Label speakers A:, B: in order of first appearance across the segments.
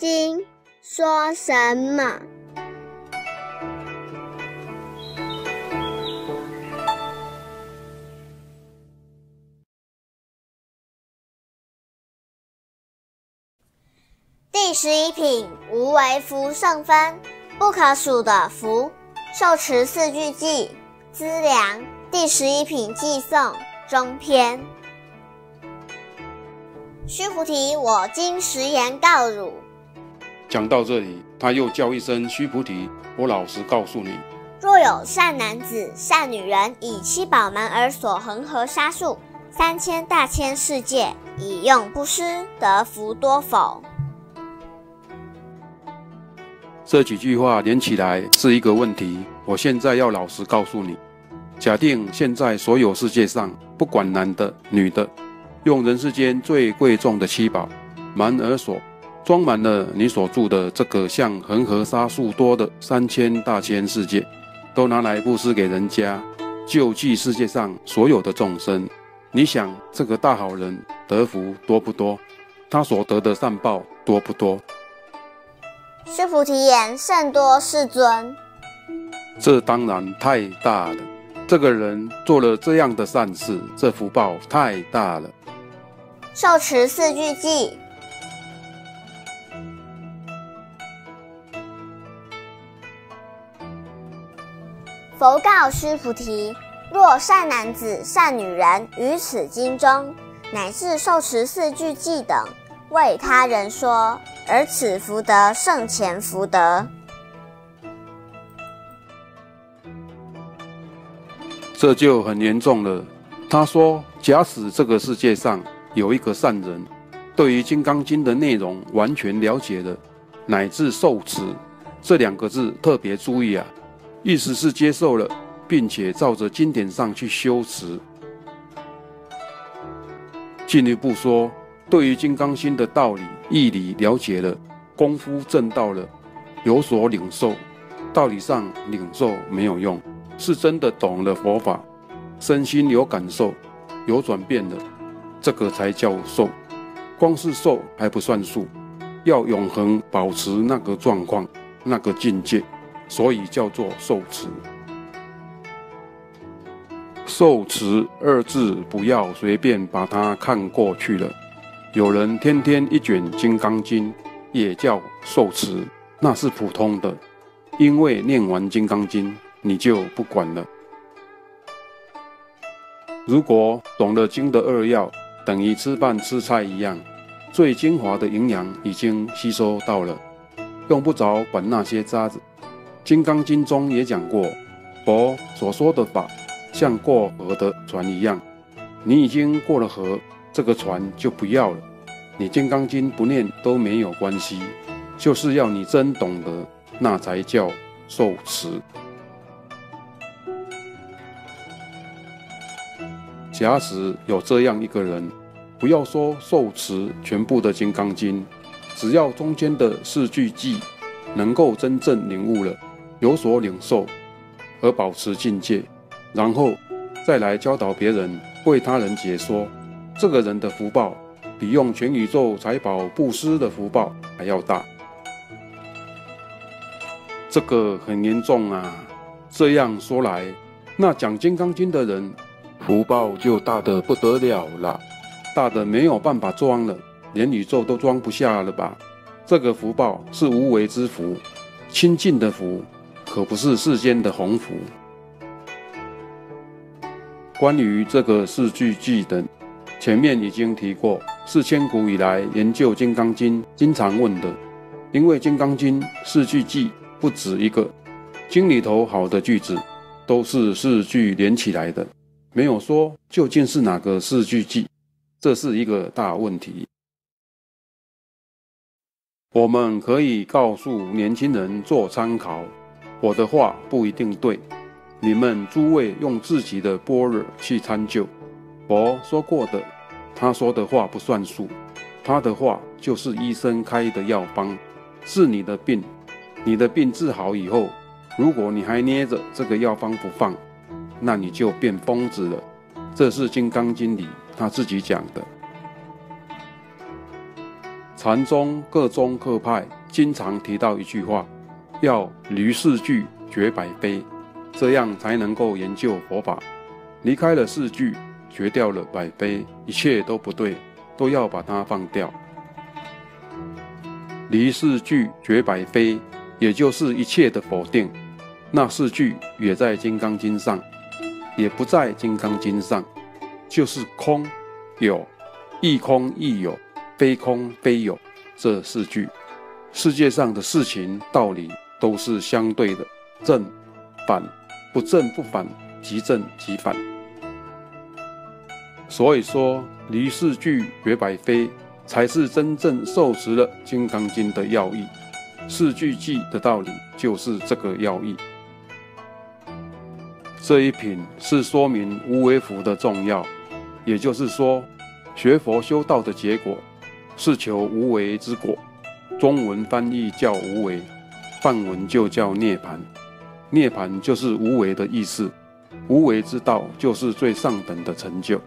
A: 经说什么？第十一品，无为福圣分，不可数的福。受持四句偈，资粮。第十一品偈颂中篇。须菩提，我今实言告汝。
B: 讲到这里，他又叫一声须菩提，我老实告诉你：
A: 若有善男子、善女人，以七宝门而所恒河沙数三千大千世界，以用布施，得福多否？
B: 这几句话连起来是一个问题。我现在要老实告诉你：假定现在所有世界上，不管男的女的，用人世间最贵重的七宝门而所装满了你所住的这个像恒河沙数多的三千大千世界，都拿来布施给人家，救济世界上所有的众生。你想这个大好人得福多不多？他所得的善报多不多？
A: 须菩提言：“甚多，世尊。”
B: 这当然太大了。这个人做了这样的善事，这福报太大了。
A: 受持四句偈。佛告须菩提：若善男子、善女人于此经中，乃至受持四句偈等，为他人说。而此福德胜前福德，
B: 这就很严重了。他说：“假使这个世界上有一个善人，对于《金刚经》的内容完全了解了，乃至受持这两个字特别注意啊，意思是接受了，并且照着经典上去修持。进一步说。”对于《金刚心》的道理、义理了解了，功夫正到了，有所领受。道理上领受没有用，是真的懂了佛法，身心有感受，有转变了，这个才叫受。光是受还不算数，要永恒保持那个状况、那个境界，所以叫做受持。受持二字，不要随便把它看过去了。有人天天一卷《金刚经》，也叫受持，那是普通的。因为念完《金刚经》，你就不管了。如果懂了经的二要，等于吃饭吃菜一样，最精华的营养已经吸收到了，用不着管那些渣子。《金刚经》中也讲过，佛所说的法，像过河的船一样，你已经过了河。这个船就不要了，你《金刚经》不念都没有关系，就是要你真懂得，那才叫受持。假使有这样一个人，不要说受持全部的《金刚经》，只要中间的四句偈能够真正领悟了，有所领受，而保持境界，然后再来教导别人，为他人解说。这个人的福报比用全宇宙财宝布施的福报还要大，这个很严重啊！这样说来，那讲《金刚经》的人福报就大得不得了了，大的没有办法装了，连宇宙都装不下了吧？这个福报是无为之福，清净的福，可不是世间的鸿福。关于这个四句偈等。前面已经提过，是千古以来研究《金刚经》经常问的，因为《金刚经》四句偈不止一个，经里头好的句子都是四句连起来的，没有说究竟是哪个四句偈，这是一个大问题。我们可以告诉年轻人做参考，我的话不一定对，你们诸位用自己的般若去参究。佛说过的，他说的话不算数，他的话就是医生开的药方，治你的病。你的病治好以后，如果你还捏着这个药方不放，那你就变疯子了。这是《金刚经》里他自己讲的。禅宗各宗各派经常提到一句话：要离四句绝百非，这样才能够研究佛法。离开了四句，绝掉了百非，一切都不对，都要把它放掉。离四句绝百非，也就是一切的否定。那四句也在《金刚经》上，也不在《金刚经》上，就是空有，亦空亦有。非空非有这四句，世界上的事情道理都是相对的，正反不正不反，即正即反。所以说，离四句绝百非，才是真正受持了《金刚经》的要义。四句记的道理就是这个要义。这一品是说明无为福的重要，也就是说，学佛修道的结果。是求无为之果，中文翻译叫无为，梵文就叫涅槃。涅槃就是无为的意思，无为之道就是最上等的成就。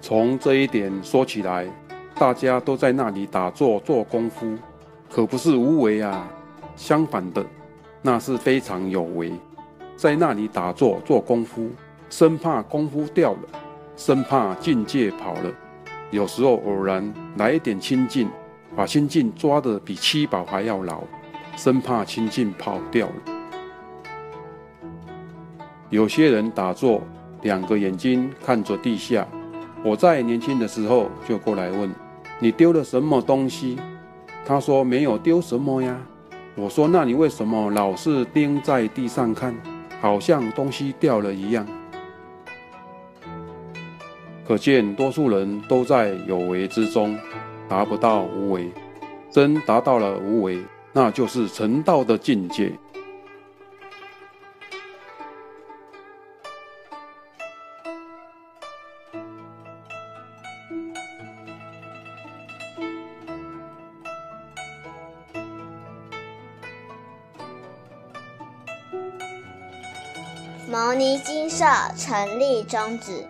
B: 从这一点说起来，大家都在那里打坐做功夫，可不是无为啊。相反的，那是非常有为，在那里打坐做功夫，生怕功夫掉了，生怕境界跑了。有时候偶然来一点清净，把清净抓得比七宝还要牢，生怕清净跑掉了。有些人打坐，两个眼睛看着地下。我在年轻的时候就过来问：“你丢了什么东西？”他说：“没有丢什么呀。”我说：“那你为什么老是盯在地上看，好像东西掉了一样？”可见，多数人都在有为之中，达不到无为。真达到了无为，那就是成道的境界。
A: 牟尼金舍成立宗旨。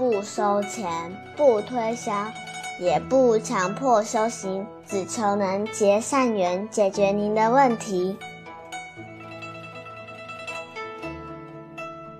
A: 不收钱，不推销，也不强迫修行，只求能结善缘，解决您的问题。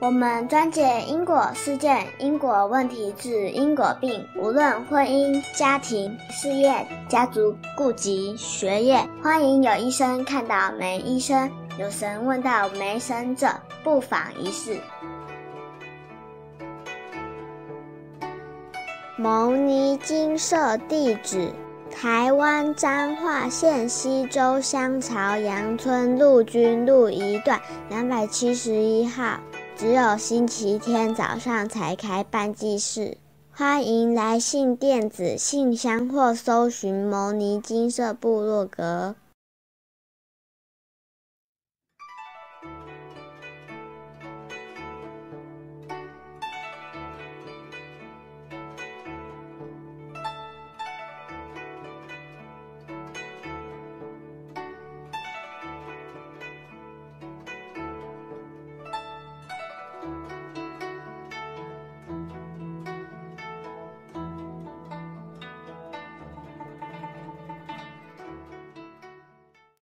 A: 我们专解因果事件、因果问题，治因果病，无论婚姻、家庭、事业、家族、顾及、学业，欢迎有医生看到没医生，有神问到没神者，不妨一试。牟尼金舍地址：台湾彰化县西周乡朝阳村陆军路一段两百七十一号。只有星期天早上才开办祭事，欢迎来信电子信箱或搜寻牟尼金色部落格。